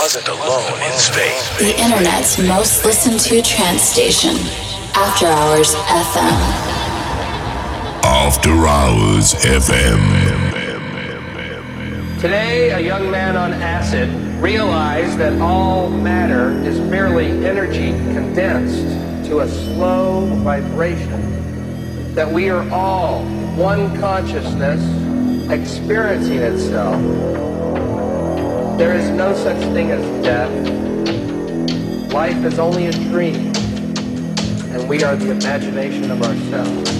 Wasn't alone in space. The internet's most listened to trance station, After Hours FM. After Hours FM. Today, a young man on acid realized that all matter is merely energy condensed to a slow vibration. That we are all one consciousness experiencing itself. There is no such thing as death. Life is only a dream, and we are the imagination of ourselves.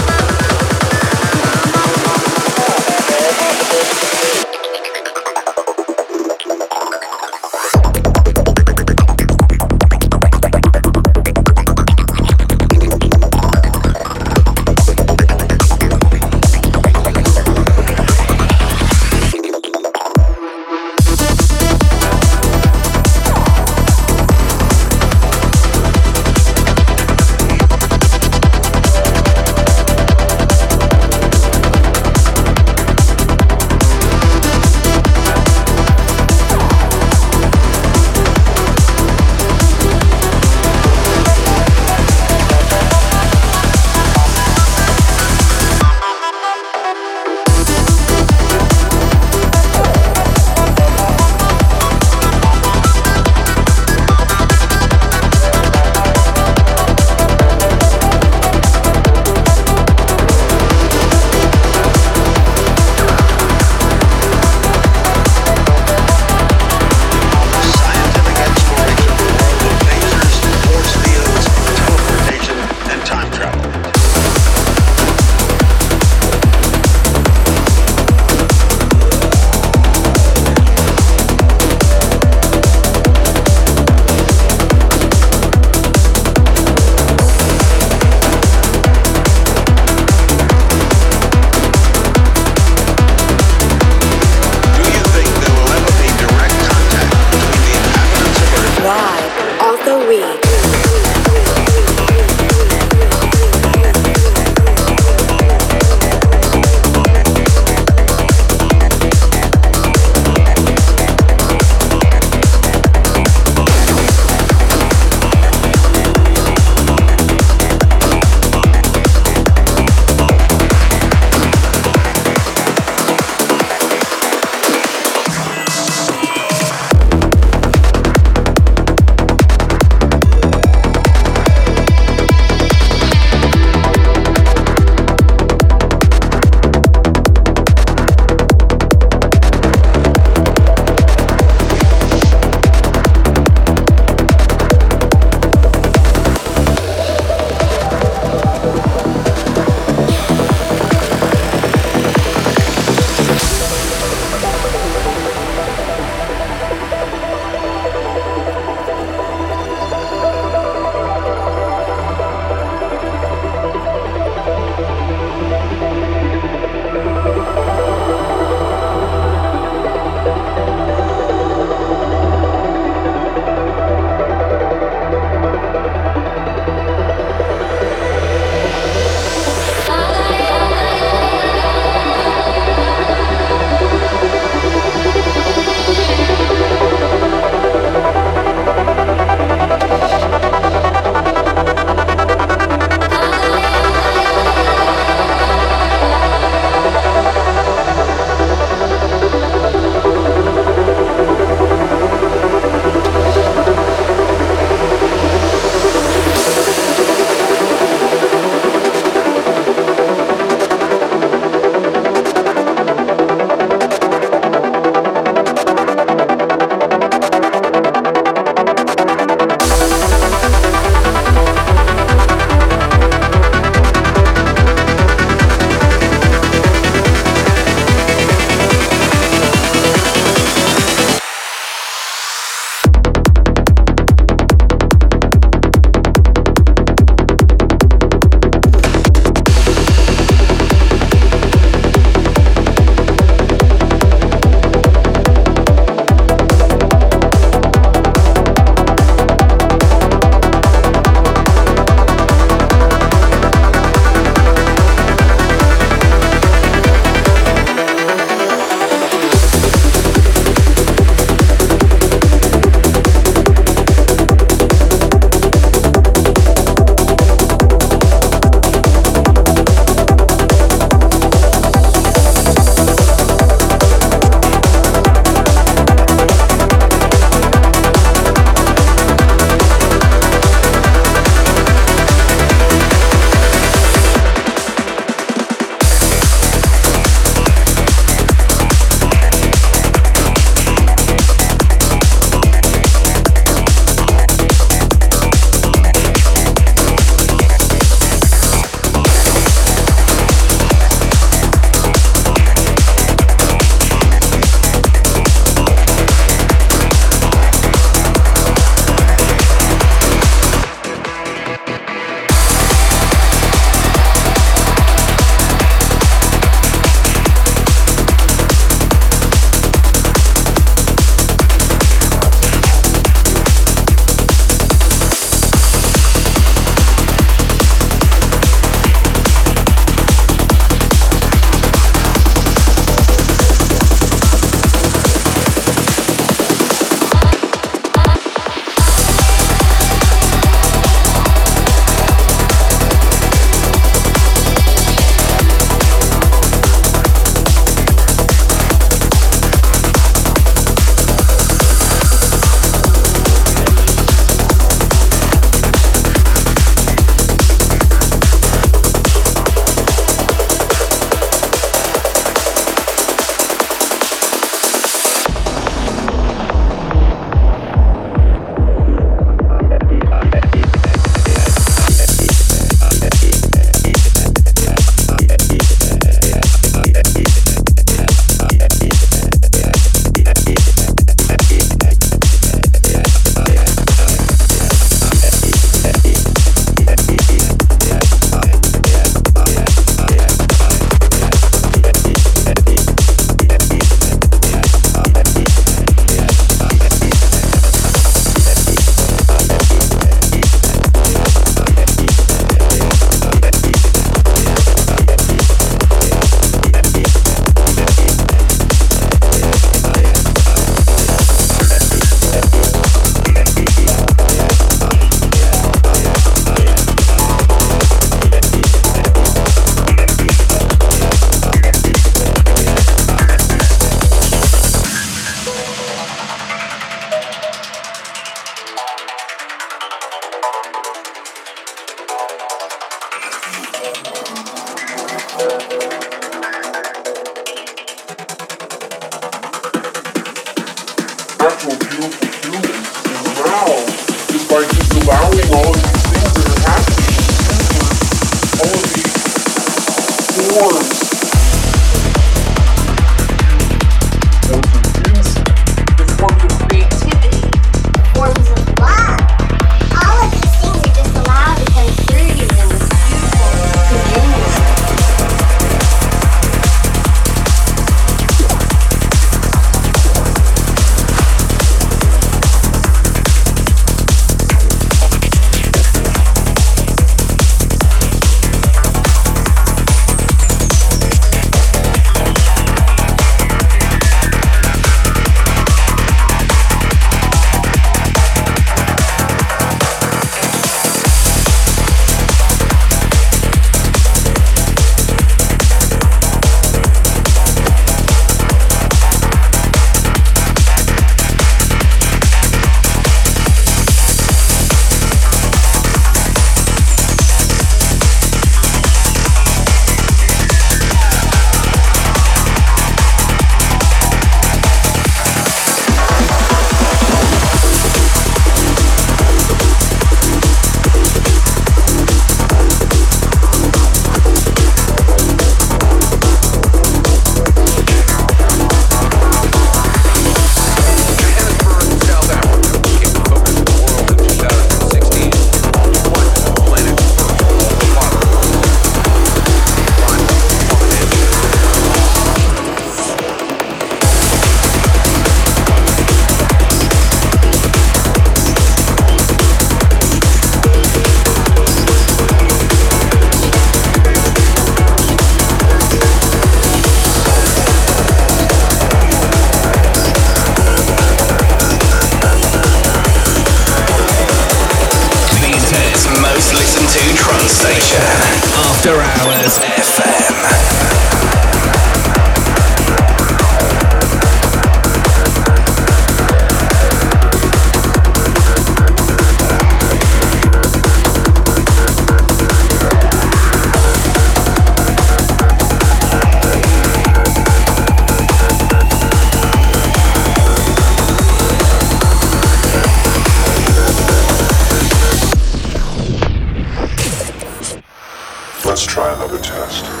Let's try another test.